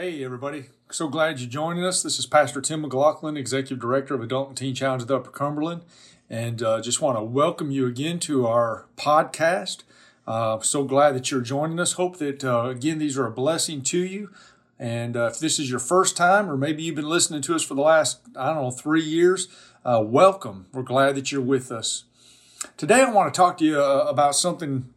Hey, everybody. So glad you're joining us. This is Pastor Tim McLaughlin, Executive Director of Adult and Teen Challenge of the Upper Cumberland. And uh, just want to welcome you again to our podcast. Uh, so glad that you're joining us. Hope that, uh, again, these are a blessing to you. And uh, if this is your first time, or maybe you've been listening to us for the last, I don't know, three years, uh, welcome. We're glad that you're with us. Today, I want to talk to you uh, about something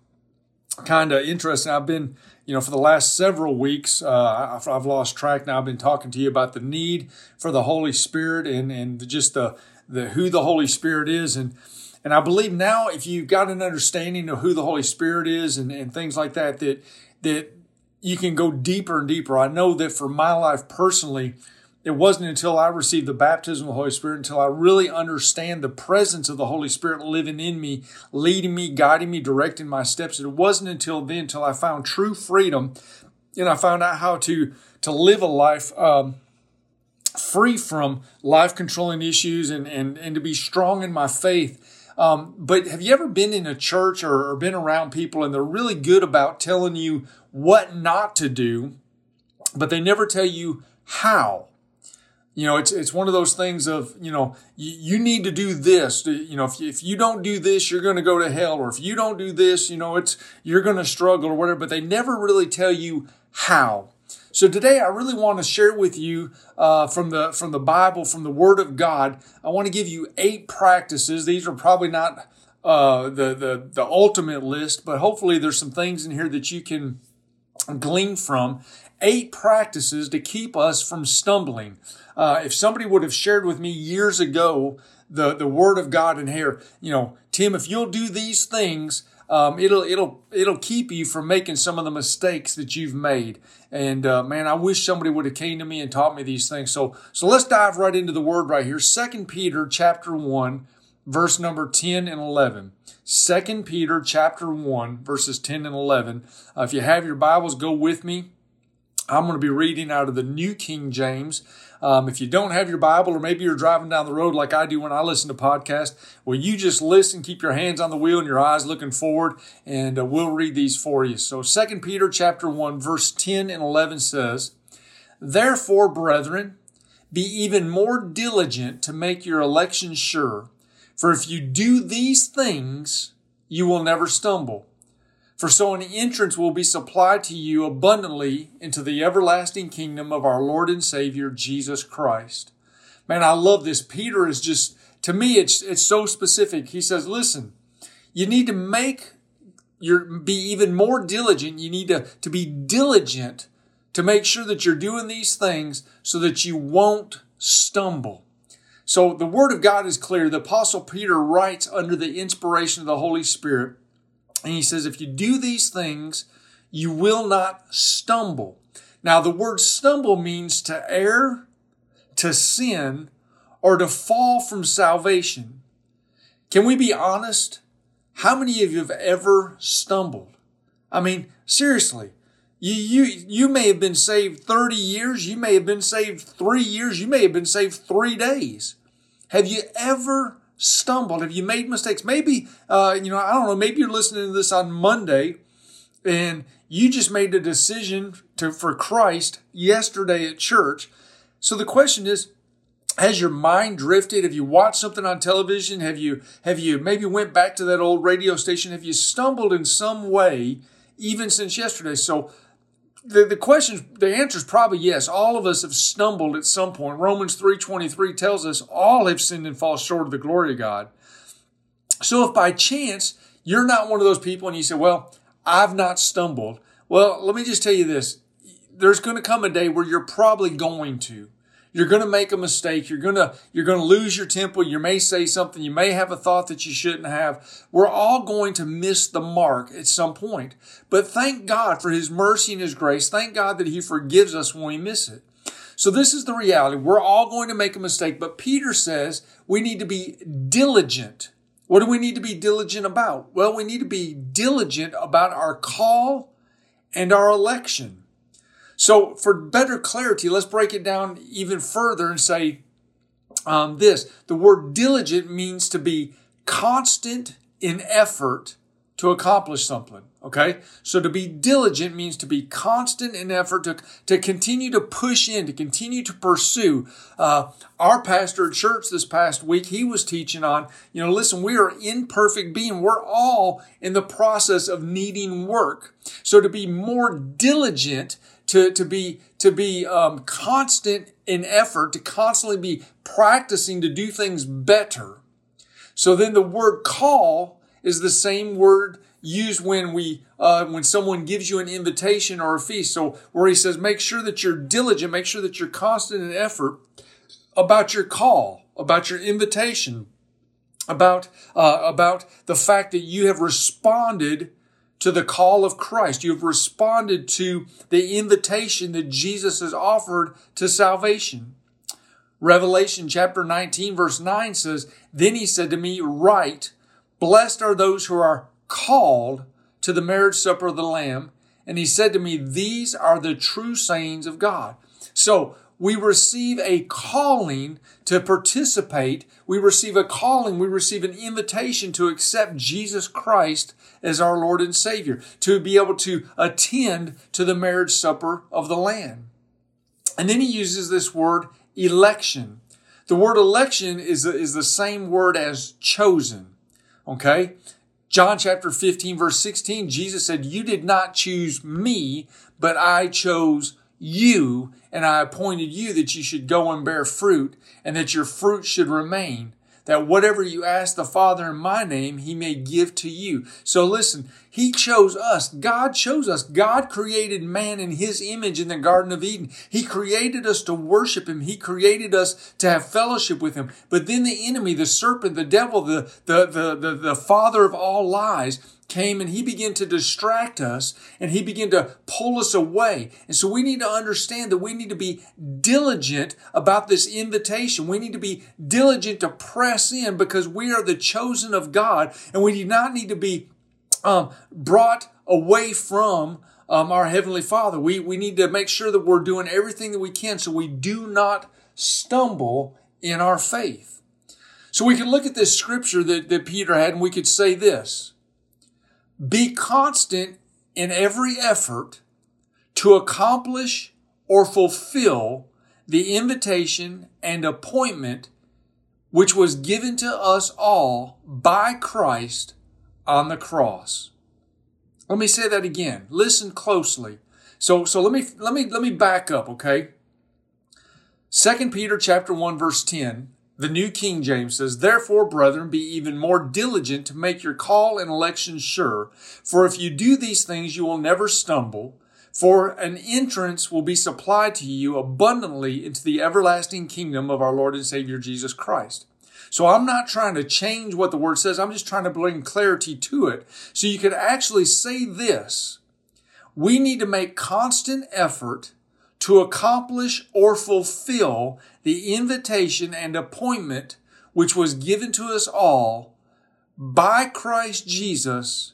kind of interesting. I've been you know, for the last several weeks, uh, I've, I've, lost track now. I've been talking to you about the need for the Holy Spirit and, and just the, the who the Holy Spirit is. And, and I believe now if you've got an understanding of who the Holy Spirit is and, and things like that, that, that you can go deeper and deeper. I know that for my life personally, it wasn't until I received the baptism of the Holy Spirit until I really understand the presence of the Holy Spirit living in me, leading me, guiding me, directing my steps. It wasn't until then until I found true freedom and I found out how to to live a life um, free from life controlling issues and, and and to be strong in my faith. Um, but have you ever been in a church or, or been around people and they're really good about telling you what not to do, but they never tell you how? You know, it's it's one of those things of you know you, you need to do this. You know, if you, if you don't do this, you're going to go to hell, or if you don't do this, you know, it's you're going to struggle or whatever. But they never really tell you how. So today, I really want to share with you uh, from the from the Bible, from the Word of God. I want to give you eight practices. These are probably not uh, the the the ultimate list, but hopefully there's some things in here that you can glean from eight practices to keep us from stumbling. Uh, if somebody would have shared with me years ago the, the word of God in here, you know, Tim, if you'll do these things, um, it'll it'll it'll keep you from making some of the mistakes that you've made. And uh, man, I wish somebody would have came to me and taught me these things. So so let's dive right into the word right here. Second Peter chapter one, verse number ten and eleven. Second Peter chapter one, verses ten and eleven. Uh, if you have your Bibles, go with me. I'm going to be reading out of the New King James. Um, if you don't have your Bible, or maybe you're driving down the road like I do when I listen to podcasts, well, you just listen, keep your hands on the wheel and your eyes looking forward, and uh, we'll read these for you. So, 2 Peter chapter 1, verse 10 and 11 says, Therefore, brethren, be even more diligent to make your election sure. For if you do these things, you will never stumble. For so an entrance will be supplied to you abundantly into the everlasting kingdom of our Lord and Savior Jesus Christ. Man, I love this. Peter is just, to me, it's, it's so specific. He says, listen, you need to make your, be even more diligent. You need to, to be diligent to make sure that you're doing these things so that you won't stumble. So the word of God is clear. The apostle Peter writes under the inspiration of the Holy Spirit and he says, if you do these things, you will not stumble. Now, the word stumble means to err, to sin, or to fall from salvation. Can we be honest? How many of you have ever stumbled? I mean, seriously, you, you, you may have been saved 30 years. You may have been saved three years. You may have been saved three days. Have you ever stumbled? Have you made mistakes? Maybe, uh, you know, I don't know, maybe you're listening to this on Monday and you just made a decision to, for Christ yesterday at church. So the question is, has your mind drifted? Have you watched something on television? Have you, have you maybe went back to that old radio station? Have you stumbled in some way even since yesterday? So the, the question, the answer is probably yes. All of us have stumbled at some point. Romans 3.23 tells us all have sinned and fall short of the glory of God. So if by chance you're not one of those people and you say, well, I've not stumbled. Well, let me just tell you this. There's going to come a day where you're probably going to. You're going to make a mistake. You're going to, you're going to lose your temper. You may say something. You may have a thought that you shouldn't have. We're all going to miss the mark at some point. But thank God for His mercy and His grace. Thank God that He forgives us when we miss it. So this is the reality. We're all going to make a mistake, but Peter says we need to be diligent. What do we need to be diligent about? Well, we need to be diligent about our call and our election. So, for better clarity, let's break it down even further and say um, this the word diligent means to be constant in effort to accomplish something. Okay. So to be diligent means to be constant in effort to, to continue to push in, to continue to pursue. Uh, our pastor at church this past week, he was teaching on, you know, listen, we are imperfect being. We're all in the process of needing work. So to be more diligent, to, to be, to be, um, constant in effort, to constantly be practicing to do things better. So then the word call is the same word used when we uh, when someone gives you an invitation or a feast. So where he says, make sure that you're diligent, make sure that you're constant in effort about your call, about your invitation, about uh, about the fact that you have responded to the call of Christ. You have responded to the invitation that Jesus has offered to salvation. Revelation chapter 19 verse 9 says, Then he said to me, Write, Blessed are those who are called to the marriage supper of the Lamb. And he said to me, These are the true sayings of God. So we receive a calling to participate. We receive a calling. We receive an invitation to accept Jesus Christ as our Lord and Savior, to be able to attend to the marriage supper of the Lamb. And then he uses this word election. The word election is, is the same word as chosen. Okay? John chapter 15 verse 16, Jesus said, you did not choose me, but I chose you and I appointed you that you should go and bear fruit and that your fruit should remain that whatever you ask the Father in my name, he may give to you. So listen, he chose us. God chose us. God created man in his image in the Garden of Eden. He created us to worship him. He created us to have fellowship with him. But then the enemy, the serpent, the devil, the, the, the, the, the father of all lies, came and he began to distract us and he began to pull us away. And so we need to understand that we need to be diligent about this invitation. We need to be diligent to press in because we are the chosen of God and we do not need to be um, brought away from um, our Heavenly Father. We, we need to make sure that we're doing everything that we can so we do not stumble in our faith. So we can look at this scripture that, that Peter had and we could say this be constant in every effort to accomplish or fulfill the invitation and appointment which was given to us all by Christ on the cross. Let me say that again. Listen closely. So, so let me, let me, let me back up, okay? Second Peter chapter 1 verse 10 the New King James says, Therefore, brethren, be even more diligent to make your call and election sure. For if you do these things, you will never stumble. For an entrance will be supplied to you abundantly into the everlasting kingdom of our Lord and Savior Jesus Christ. So I'm not trying to change what the word says. I'm just trying to bring clarity to it. So you could actually say this. We need to make constant effort to accomplish or fulfill the invitation and appointment which was given to us all by Christ Jesus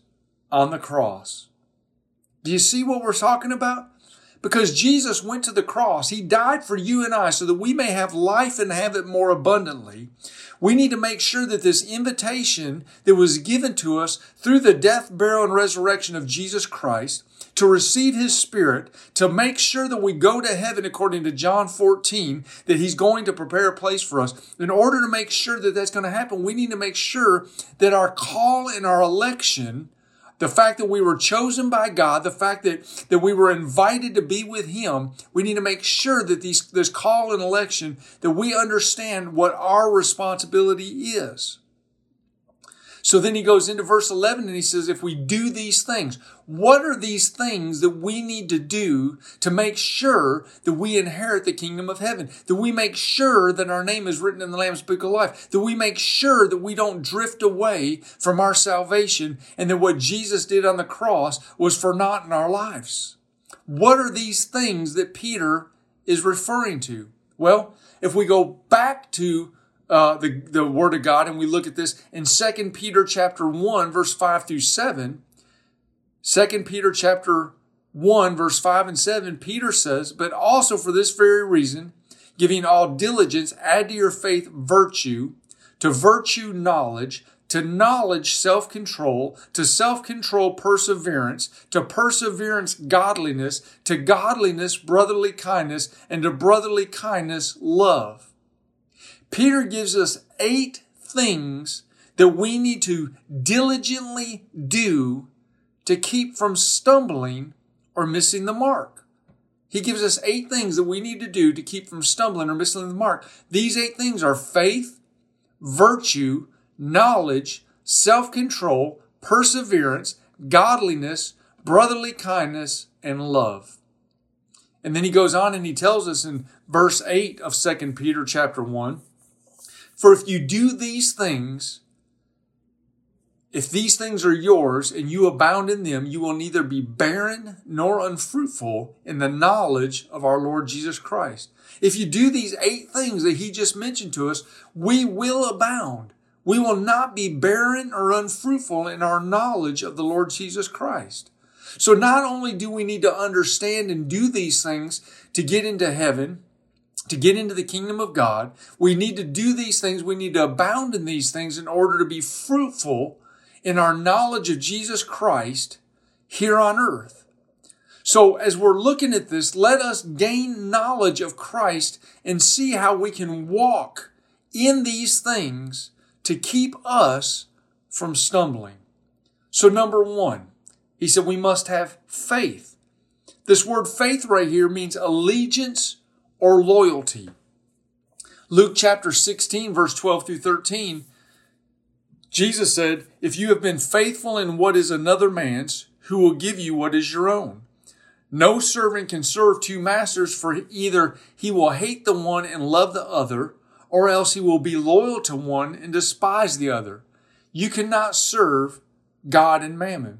on the cross. Do you see what we're talking about? Because Jesus went to the cross. He died for you and I so that we may have life and have it more abundantly. We need to make sure that this invitation that was given to us through the death, burial, and resurrection of Jesus Christ to receive his spirit, to make sure that we go to heaven according to John 14, that he's going to prepare a place for us. In order to make sure that that's going to happen, we need to make sure that our call and our election the fact that we were chosen by God, the fact that, that we were invited to be with Him, we need to make sure that these, this call and election, that we understand what our responsibility is. So then he goes into verse 11 and he says, if we do these things, what are these things that we need to do to make sure that we inherit the kingdom of heaven? That we make sure that our name is written in the Lamb's Book of Life? That we make sure that we don't drift away from our salvation and that what Jesus did on the cross was for naught in our lives? What are these things that Peter is referring to? Well, if we go back to uh, the, the word of God and we look at this in Second Peter chapter 1 verse 5 through 7. 2 Peter chapter 1 verse 5 and 7, Peter says, but also for this very reason, giving all diligence, add to your faith virtue, to virtue knowledge, to knowledge, self control, to self control, perseverance, to perseverance, godliness, to godliness, brotherly kindness, and to brotherly kindness, love. Peter gives us eight things that we need to diligently do to keep from stumbling or missing the mark. He gives us eight things that we need to do to keep from stumbling or missing the mark. These eight things are faith, virtue, knowledge, self control, perseverance, godliness, brotherly kindness, and love. And then he goes on and he tells us in verse 8 of 2 Peter chapter 1 For if you do these things, if these things are yours and you abound in them, you will neither be barren nor unfruitful in the knowledge of our Lord Jesus Christ. If you do these eight things that he just mentioned to us, we will abound. We will not be barren or unfruitful in our knowledge of the Lord Jesus Christ. So not only do we need to understand and do these things to get into heaven, to get into the kingdom of God, we need to do these things. We need to abound in these things in order to be fruitful in our knowledge of Jesus Christ here on earth. So as we're looking at this, let us gain knowledge of Christ and see how we can walk in these things to keep us from stumbling. So, number one, he said we must have faith. This word faith right here means allegiance or loyalty. Luke chapter 16, verse 12 through 13, Jesus said, If you have been faithful in what is another man's, who will give you what is your own? No servant can serve two masters, for either he will hate the one and love the other, or else he will be loyal to one and despise the other. You cannot serve God and mammon.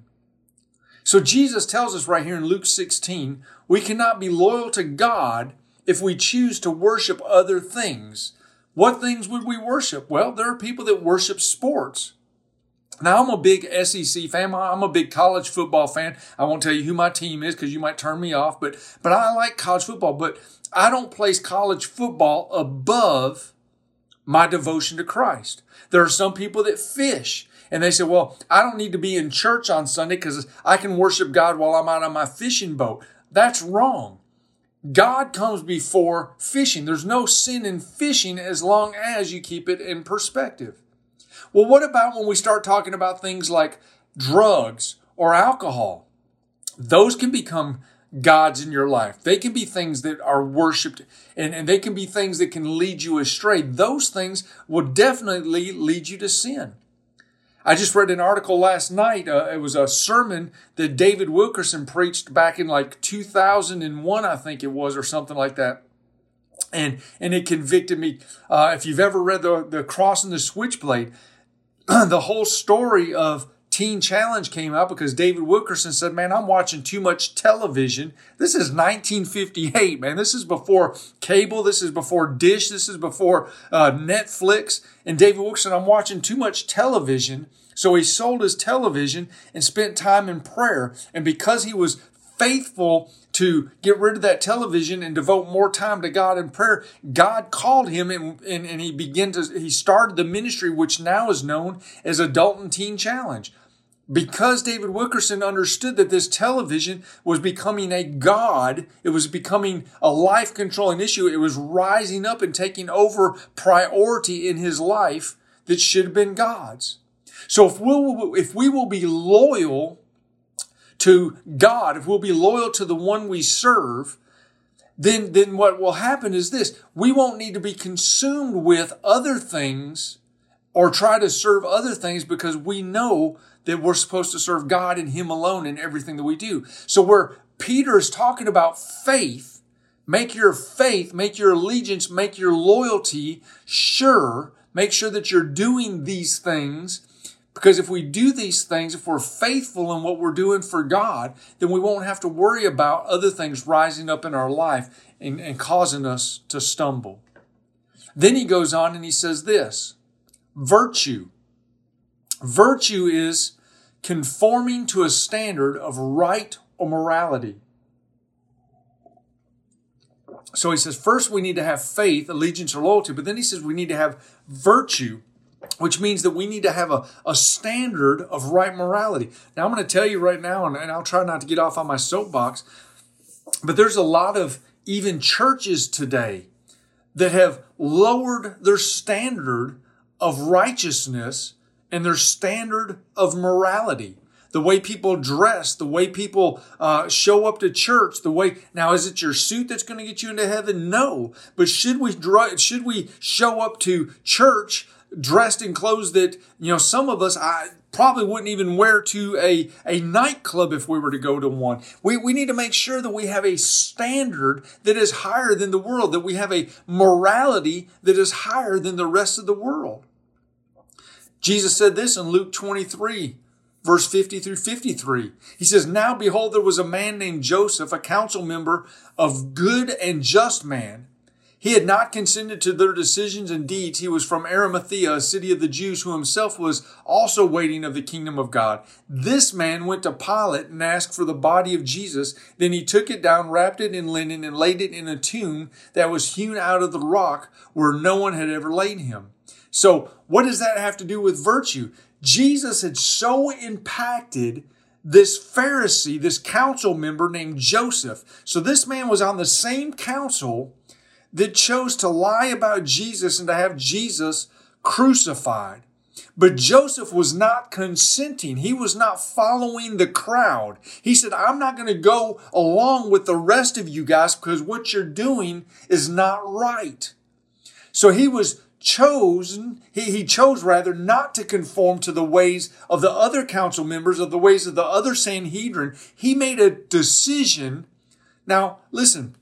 So Jesus tells us right here in Luke 16, we cannot be loyal to God if we choose to worship other things. What things would we worship? Well, there are people that worship sports. Now, I'm a big SEC fan. I'm a big college football fan. I won't tell you who my team is because you might turn me off, but, but I like college football. But I don't place college football above my devotion to Christ. There are some people that fish and they say, well, I don't need to be in church on Sunday because I can worship God while I'm out on my fishing boat. That's wrong. God comes before fishing. There's no sin in fishing as long as you keep it in perspective. Well, what about when we start talking about things like drugs or alcohol? Those can become gods in your life. They can be things that are worshiped and, and they can be things that can lead you astray. Those things will definitely lead you to sin. I just read an article last night. Uh, it was a sermon that David Wilkerson preached back in like 2001, I think it was, or something like that. And, and it convicted me. Uh, if you've ever read the, the Cross and the Switchblade, the whole story of Teen Challenge came out because David Wilkerson said, Man, I'm watching too much television. This is 1958, man. This is before cable. This is before Dish. This is before uh, Netflix. And David Wilkerson, I'm watching too much television. So he sold his television and spent time in prayer. And because he was faithful to get rid of that television and devote more time to God in prayer, God called him and, and, and he began to, he started the ministry, which now is known as Adult and Teen Challenge because David Wilkerson understood that this television was becoming a God, it was becoming a life controlling issue, it was rising up and taking over priority in his life that should have been God's. So if we will, if we will be loyal to God, if we'll be loyal to the one we serve, then, then what will happen is this. We won't need to be consumed with other things or try to serve other things because we know that we're supposed to serve God and Him alone in everything that we do. So where Peter is talking about faith, make your faith, make your allegiance, make your loyalty sure. Make sure that you're doing these things. Because if we do these things, if we're faithful in what we're doing for God, then we won't have to worry about other things rising up in our life and, and causing us to stumble. Then he goes on and he says this virtue. Virtue is conforming to a standard of right or morality. So he says, first we need to have faith, allegiance, or loyalty, but then he says we need to have virtue. which means that we need to have a, a standard of right morality. Now, I'm going to tell you right now, and, and I'll try not to get off on my soapbox, but there's a lot of even churches today that have lowered their standard of righteousness and their standard of morality. The way people dress, the way people uh, show up to church, the way now is it your suit that's going to get you into heaven? No, but should we should we show up to church dressed in clothes that, you know, some of us I probably wouldn't even wear to a, a nightclub if we were to go to one. We, we need to make sure that we have a standard that is higher than the world, that we have a morality that is higher than the rest of the world. Jesus said this in Luke 23, verse 50 through 53. He says, Now behold, there was a man named Joseph, a council member of good and just man he had not consented to their decisions and deeds. He was from Arimathea, a city of the Jews, who himself was also waiting of the kingdom of God. This man went to Pilate and asked for the body of Jesus. Then he took it down, wrapped it in linen, and laid it in a tomb that was hewn out of the rock where no one had ever laid him. So, what does that have to do with virtue? Jesus had so impacted this Pharisee, this council member named Joseph. So, this man was on the same council that chose to lie about Jesus and to have Jesus crucified. But Joseph was not consenting. He was not following the crowd. He said, I'm not going to go along with the rest of you guys because what you're doing is not right. So he was chosen, he, he chose rather not to conform to the ways of the other council members, of the ways of the other Sanhedrin. He made a decision. Now, listen,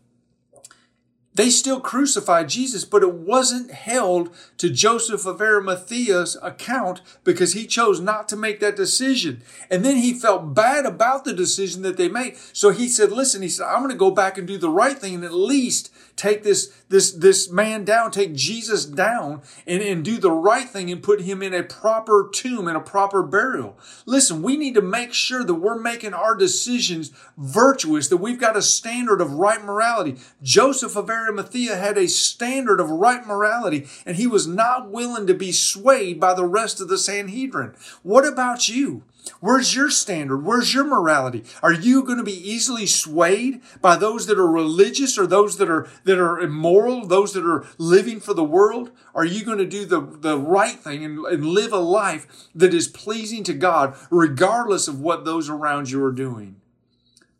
they still crucified Jesus, but it wasn't held to Joseph of Arimathea's account because he chose not to make that decision. And then he felt bad about the decision that they made. So he said, listen, he said, I'm going to go back and do the right thing and at least take this, this, this man down, take Jesus down and, and do the right thing and put him in a proper tomb and a proper burial. Listen, we need to make sure that we're making our decisions virtuous, that we've got a standard of right morality. Joseph of Arimathea had a standard of right morality and he was not willing to be swayed by the rest of the Sanhedrin. What about you? Where's your standard? Where's your morality? Are you going to be easily swayed by those that are religious or those that are that are immoral, those that are living for the world? Are you going to do the, the right thing and, and live a life that is pleasing to God, regardless of what those around you are doing?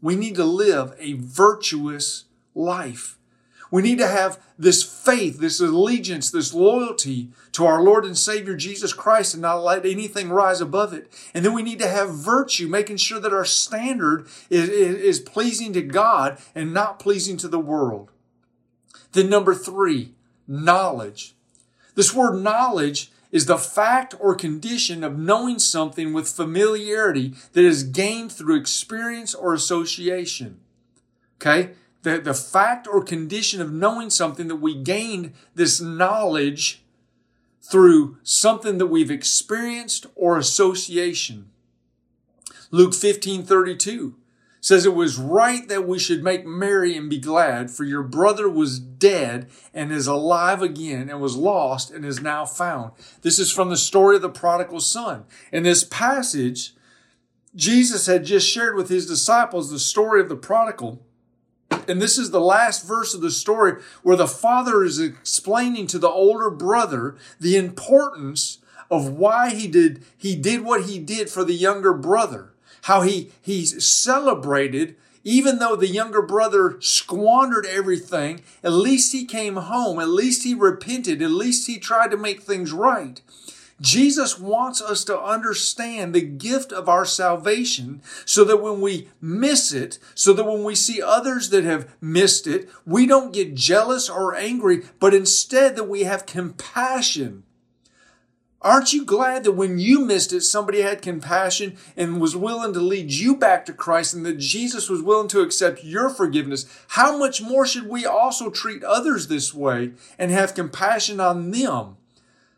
We need to live a virtuous life. We need to have this faith, this allegiance, this loyalty to our Lord and Savior Jesus Christ and not let anything rise above it. And then we need to have virtue, making sure that our standard is, is, pleasing to God and not pleasing to the world. Then number three, knowledge. This word knowledge is the fact or condition of knowing something with familiarity that is gained through experience or association. Okay? The, the fact or condition of knowing something that we gained this knowledge through something that we've experienced or association. Luke 15 32 says it was right that we should make merry and be glad, for your brother was dead and is alive again and was lost and is now found. This is from the story of the prodigal son. In this passage, Jesus had just shared with his disciples the story of the prodigal and this is the last verse of the story where the father is explaining to the older brother the importance of why he did he did what he did for the younger brother. How he he celebrated even though the younger brother squandered everything, at least he came home, at least he repented, at least he tried to make things right. Jesus wants us to understand the gift of our salvation so that when we miss it, so that when we see others that have missed it, we don't get jealous or angry, but instead that we have compassion. Aren't you glad that when you missed it, somebody had compassion and was willing to lead you back to Christ and that Jesus was willing to accept your forgiveness? How much more should we also treat others this way and have compassion on them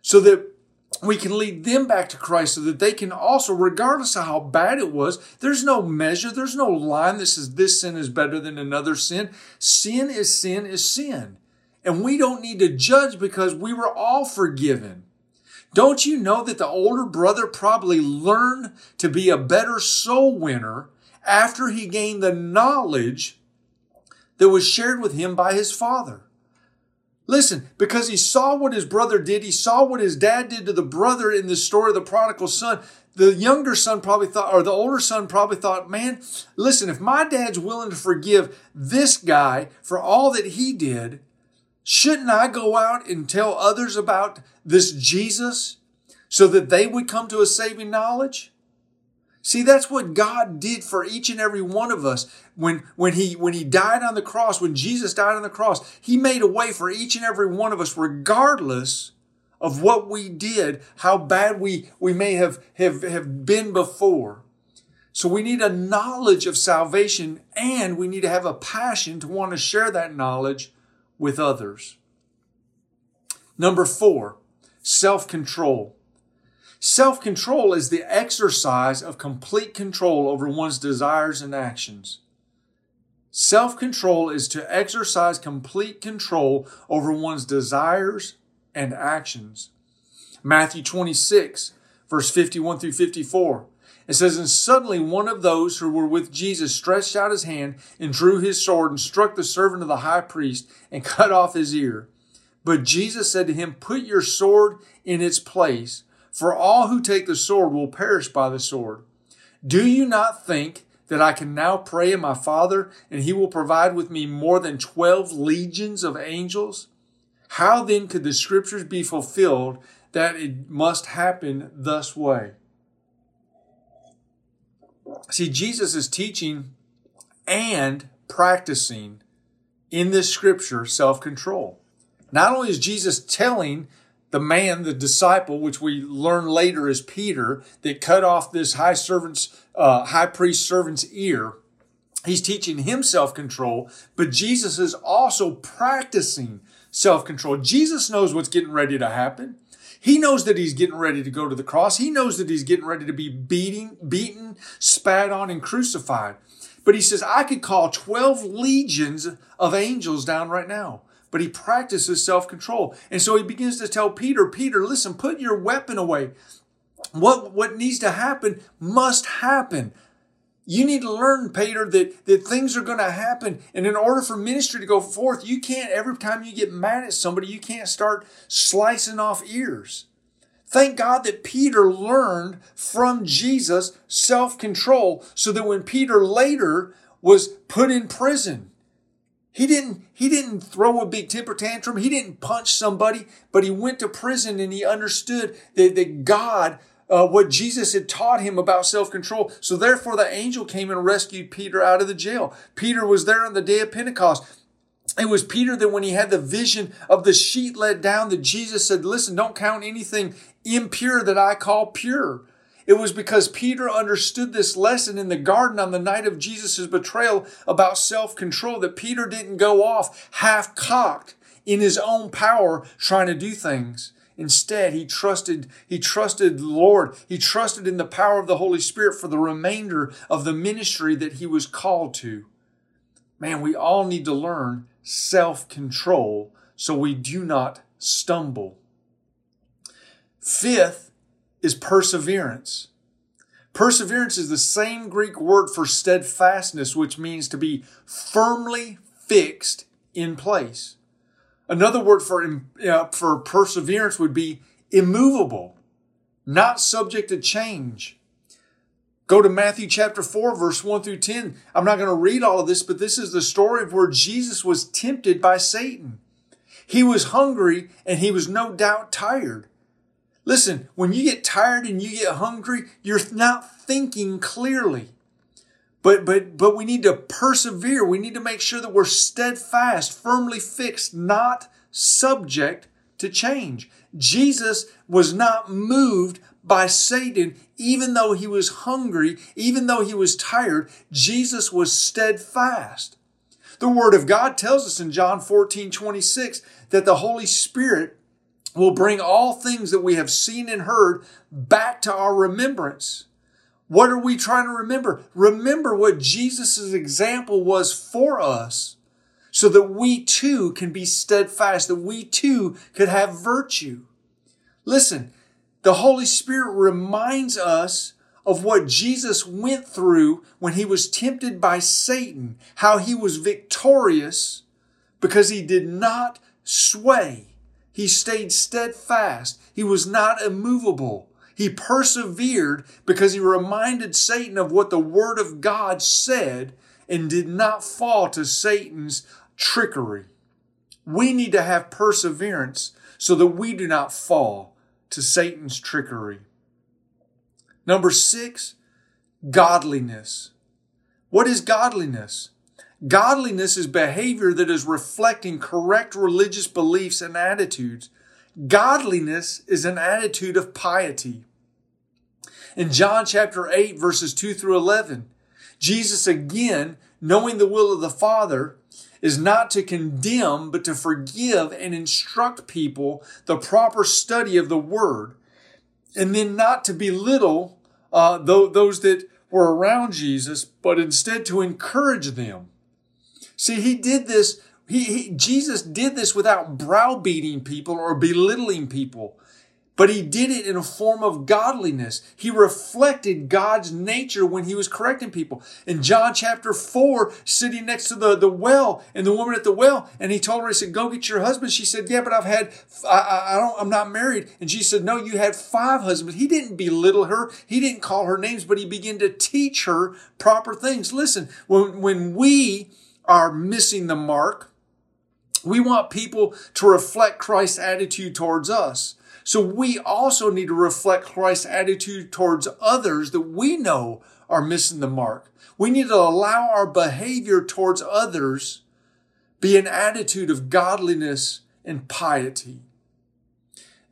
so that we can lead them back to Christ so that they can also, regardless of how bad it was, there's no measure, there's no line that says this sin is better than another sin. Sin is sin is sin. And we don't need to judge because we were all forgiven. Don't you know that the older brother probably learned to be a better soul winner after he gained the knowledge that was shared with him by his father? Listen, because he saw what his brother did, he saw what his dad did to the brother in the story of the prodigal son. The younger son probably thought, or the older son probably thought, man, listen, if my dad's willing to forgive this guy for all that he did, shouldn't I go out and tell others about this Jesus so that they would come to a saving knowledge? See, that's what God did for each and every one of us. When, when he, when he died on the cross, when Jesus died on the cross, he made a way for each and every one of us, regardless of what we did, how bad we, we may have, have, have been before. So we need a knowledge of salvation and we need to have a passion to want to share that knowledge with others. Number four, self-control. Self control is the exercise of complete control over one's desires and actions. Self control is to exercise complete control over one's desires and actions. Matthew 26, verse 51 through 54. It says, And suddenly one of those who were with Jesus stretched out his hand and drew his sword and struck the servant of the high priest and cut off his ear. But Jesus said to him, Put your sword in its place for all who take the sword will perish by the sword. Do you not think that I can now pray in my Father, and he will provide with me more than twelve legions of angels? How then could the scriptures be fulfilled that it must happen thus way? See, Jesus is teaching and practicing in this scripture self control. Not only is Jesus telling the man, the disciple, which we learn later is Peter, that cut off this high servant's, uh, high priest servant's ear. He's teaching him self control, but Jesus is also practicing self control. Jesus knows what's getting ready to happen. He knows that he's getting ready to go to the cross. He knows that he's getting ready to be beating, beaten, spat on, and crucified. But he says, I could call 12 legions of angels down right now but he practices self control. And so he begins to tell Peter, Peter, listen, put your weapon away. What, what needs to happen must happen. You need to learn, Peter, that, that things are going to happen. And in order for ministry to go forth, you can't, every time you get mad at somebody, you can't start slicing off ears. Thank God that Peter learned from Jesus self control so that when Peter later was put in prison, he didn't, he didn't throw a big temper tantrum. He didn't punch somebody, but he went to prison and he understood that, that God, uh, what Jesus had taught him about self-control. So therefore the angel came and rescued Peter out of the jail. Peter was there on the day of Pentecost. It was Peter that when he had the vision of the sheet let down that Jesus said, listen, don't count anything impure that I call pure. It was because Peter understood this lesson in the garden on the night of Jesus' betrayal about self-control that Peter didn't go off half cocked in his own power trying to do things. Instead, he trusted, he trusted the Lord. He trusted in the power of the Holy Spirit for the remainder of the ministry that he was called to. Man, we all need to learn self-control so we do not stumble. Fifth, is perseverance. Perseverance is the same Greek word for steadfastness, which means to be firmly fixed in place. Another word for, uh, for perseverance would be immovable, not subject to change. Go to Matthew chapter 4, verse 1 through 10. I'm not going to read all of this, but this is the story of where Jesus was tempted by Satan. He was hungry and he was no doubt tired. Listen, when you get tired and you get hungry, you're not thinking clearly. But, but, but we need to persevere. We need to make sure that we're steadfast, firmly fixed, not subject to change. Jesus was not moved by Satan, even though he was hungry, even though he was tired. Jesus was steadfast. The Word of God tells us in John 14, 26 that the Holy Spirit will bring all things that we have seen and heard back to our remembrance. What are we trying to remember? Remember what Jesus' example was for us so that we too can be steadfast, that we too could have virtue. Listen, the Holy Spirit reminds us of what Jesus went through when he was tempted by Satan, how he was victorious because he did not sway. He stayed steadfast. He was not immovable. He persevered because he reminded Satan of what the Word of God said and did not fall to Satan's trickery. We need to have perseverance so that we do not fall to Satan's trickery. Number six, godliness. What is godliness? Godliness is behavior that is reflecting correct religious beliefs and attitudes. Godliness is an attitude of piety. In John chapter 8, verses 2 through 11, Jesus again, knowing the will of the Father, is not to condemn, but to forgive and instruct people the proper study of the Word, and then not to belittle uh, those that were around Jesus, but instead to encourage them. See, he did this. He, he, Jesus did this without browbeating people or belittling people but he did it in a form of godliness. He reflected God's nature when he was correcting people. In John chapter 4, sitting next to the, the well and the woman at the well, and he told her, he said, go get your husband. She said, yeah, but I've had, I, I don't, I'm not married. And she said, no, you had five husbands. He didn't belittle her. He didn't call her names, but he began to teach her proper things. Listen, when, when we are missing the mark, we want people to reflect Christ's attitude towards us. So we also need to reflect Christ's attitude towards others that we know are missing the mark. We need to allow our behavior towards others be an attitude of godliness and piety.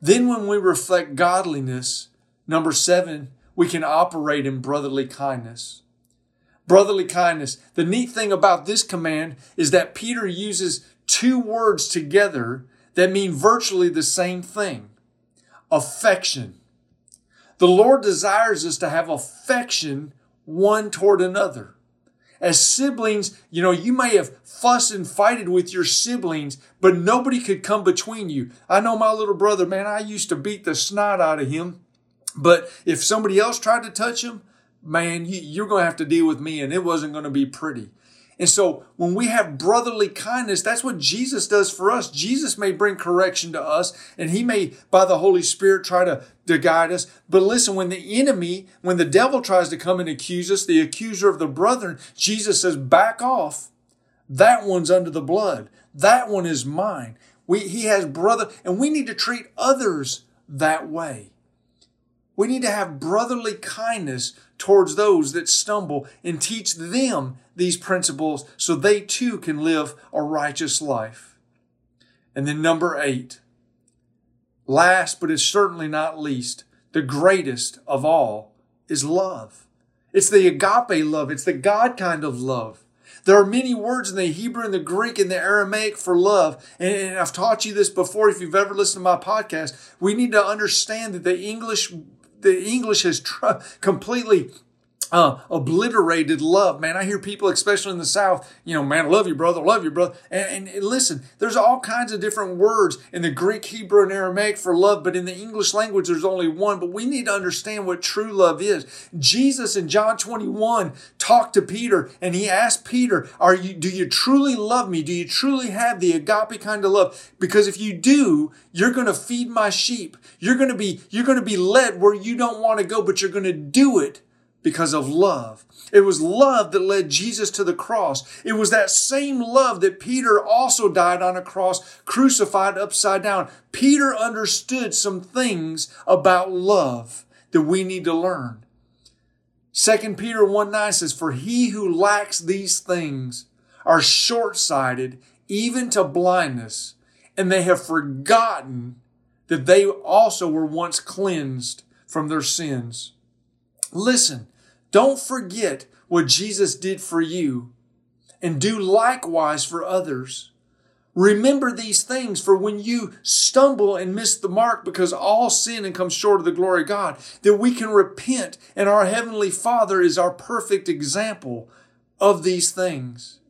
Then when we reflect godliness, number seven, we can operate in brotherly kindness. Brotherly kindness. The neat thing about this command is that Peter uses two words together that mean virtually the same thing affection. The Lord desires us to have affection one toward another. As siblings, you know, you may have fussed and fighted with your siblings, but nobody could come between you. I know my little brother, man, I used to beat the snot out of him. But if somebody else tried to touch him, man, you're going to have to deal with me, and it wasn't going to be pretty. And so when we have brotherly kindness, that's what Jesus does for us. Jesus may bring correction to us and he may, by the Holy Spirit, try to, to guide us. But listen, when the enemy, when the devil tries to come and accuse us, the accuser of the brethren, Jesus says, back off. That one's under the blood. That one is mine. We, he has brother, and we need to treat others that way. We need to have brotherly kindness towards those that stumble and teach them these principles so they too can live a righteous life. And then number eight, last but is certainly not least, the greatest of all is love. It's the agape love. It's the God kind of love. There are many words in the Hebrew and the Greek and the Aramaic for love. And I've taught you this before. If you've ever listened to my podcast, we need to understand that the English the English has tr- completely uh, obliterated love, man. I hear people, especially in the South, you know, man, I love you, brother, love you, brother. And, and, listen, there's all kinds of different words in the Greek, Hebrew, and Aramaic for love, but in the English language, there's only one. But we need to understand what true love is. Jesus in John 21 talked to Peter and he asked Peter, Are you, do you truly love me? Do you truly have the agape kind of love? Because if you do, you're going to feed my sheep. You're going to be, you're going to be led where you don't want to go, but you're going to do it because of love. It was love that led Jesus to the cross. It was that same love that Peter also died on a cross, crucified upside down. Peter understood some things about love that we need to learn. 2 Peter 1 9 says, For he who lacks these things are short sighted, even to blindness, and they have forgotten that they also were once cleansed from their sins. Listen, don't forget what Jesus did for you and do likewise for others. Remember these things for when you stumble and miss the mark because all sin and come short of the glory of God, that we can repent and our Heavenly Father is our perfect example of these things.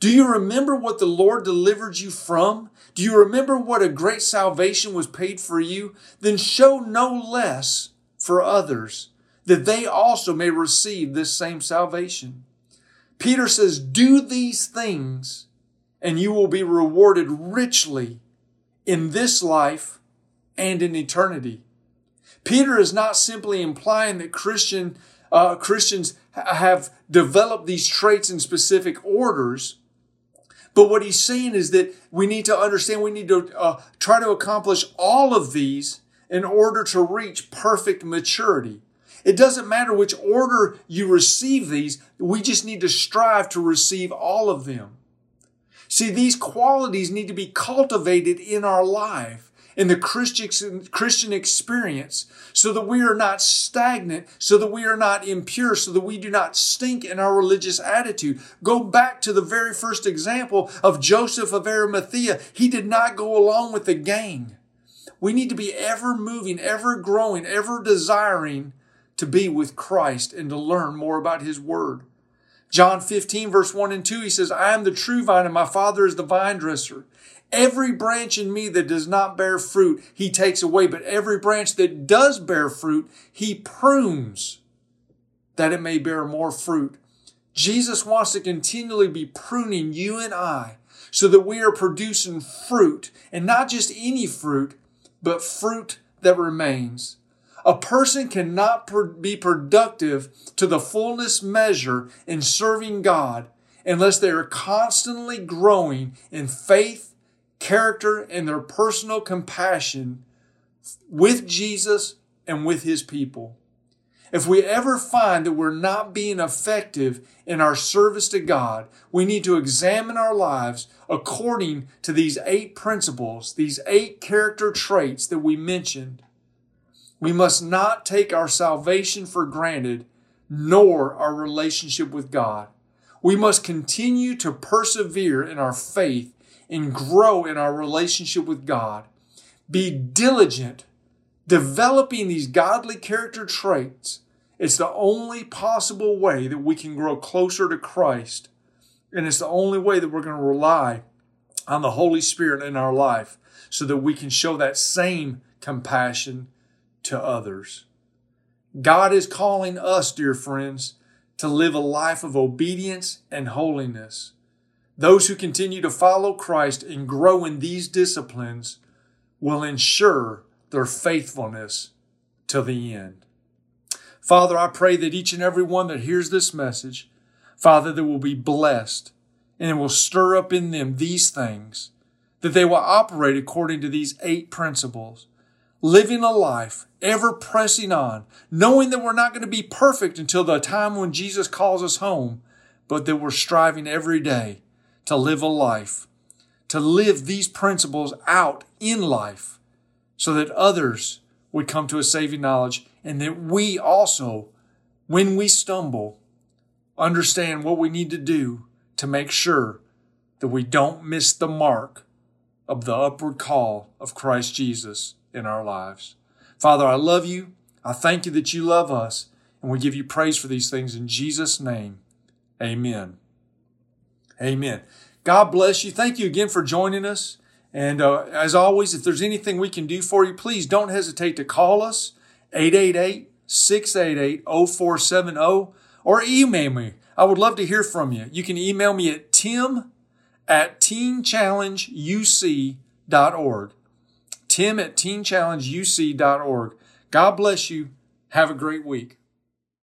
Do you remember what the Lord delivered you from? Do you remember what a great salvation was paid for you? Then show no less for others that they also may receive this same salvation. Peter says, Do these things, and you will be rewarded richly in this life and in eternity. Peter is not simply implying that Christian uh, Christians have developed these traits in specific orders, but what he's saying is that we need to understand we need to uh, try to accomplish all of these in order to reach perfect maturity. It doesn't matter which order you receive these, we just need to strive to receive all of them. See, these qualities need to be cultivated in our life, in the Christian, experience, so that we are not stagnant, so that we are not impure, so that we do not stink in our religious attitude. Go back to the very first example of Joseph of Arimathea. He did not go along with the gang. We need to be ever moving, ever growing, ever desiring to be with Christ and to learn more about His Word. John 15, verse 1 and 2, he says, I am the true vine and my Father is the vine dresser. Every branch in me that does not bear fruit, he takes away. But every branch that does bear fruit, he prunes that it may bear more fruit. Jesus wants to continually be pruning you and I so that we are producing fruit and not just any fruit, but fruit that remains. A person cannot be productive to the fullness measure in serving God unless they are constantly growing in faith, character, and their personal compassion with Jesus and with his people. If we ever find that we're not being effective in our service to God, we need to examine our lives according to these eight principles, these eight character traits that we mentioned we must not take our salvation for granted, nor our relationship with God. We must continue to persevere in our faith and grow in our relationship with God. Be diligent, developing these godly character traits. It's the only possible way that we can grow closer to Christ. And it's the only way that we're going to rely on the Holy Spirit in our life so that we can show that same compassion to others. God is calling us, dear friends, to live a life of obedience and holiness. Those who continue to follow Christ and grow in these disciplines will ensure their faithfulness to the end. Father, I pray that each and every one that hears this message, Father, that will be blessed and it will stir up in them these things, that they will operate according to these eight principles living a life, ever pressing on, knowing that we're not going to be perfect until the time when Jesus calls us home, but that we're striving every day to live a life, to live these principles out in life so that others would come to a saving knowledge and that we also, when we stumble, understand what we need to do to make sure that we don't miss the mark of the upward call of Christ Jesus in our lives. Father, I love you. I thank you that you love us, and we give you praise for these things in Jesus' name. Amen. Amen. God bless you. Thank you again for joining us. And uh, as always, if there's anything we can do for you, please don't hesitate to call us 888 688 0470 or email me. I would love to hear from you. You can email me at tim at teenchallengeuc.org tim at teenchallengeuc.org. God bless you. Have a great week.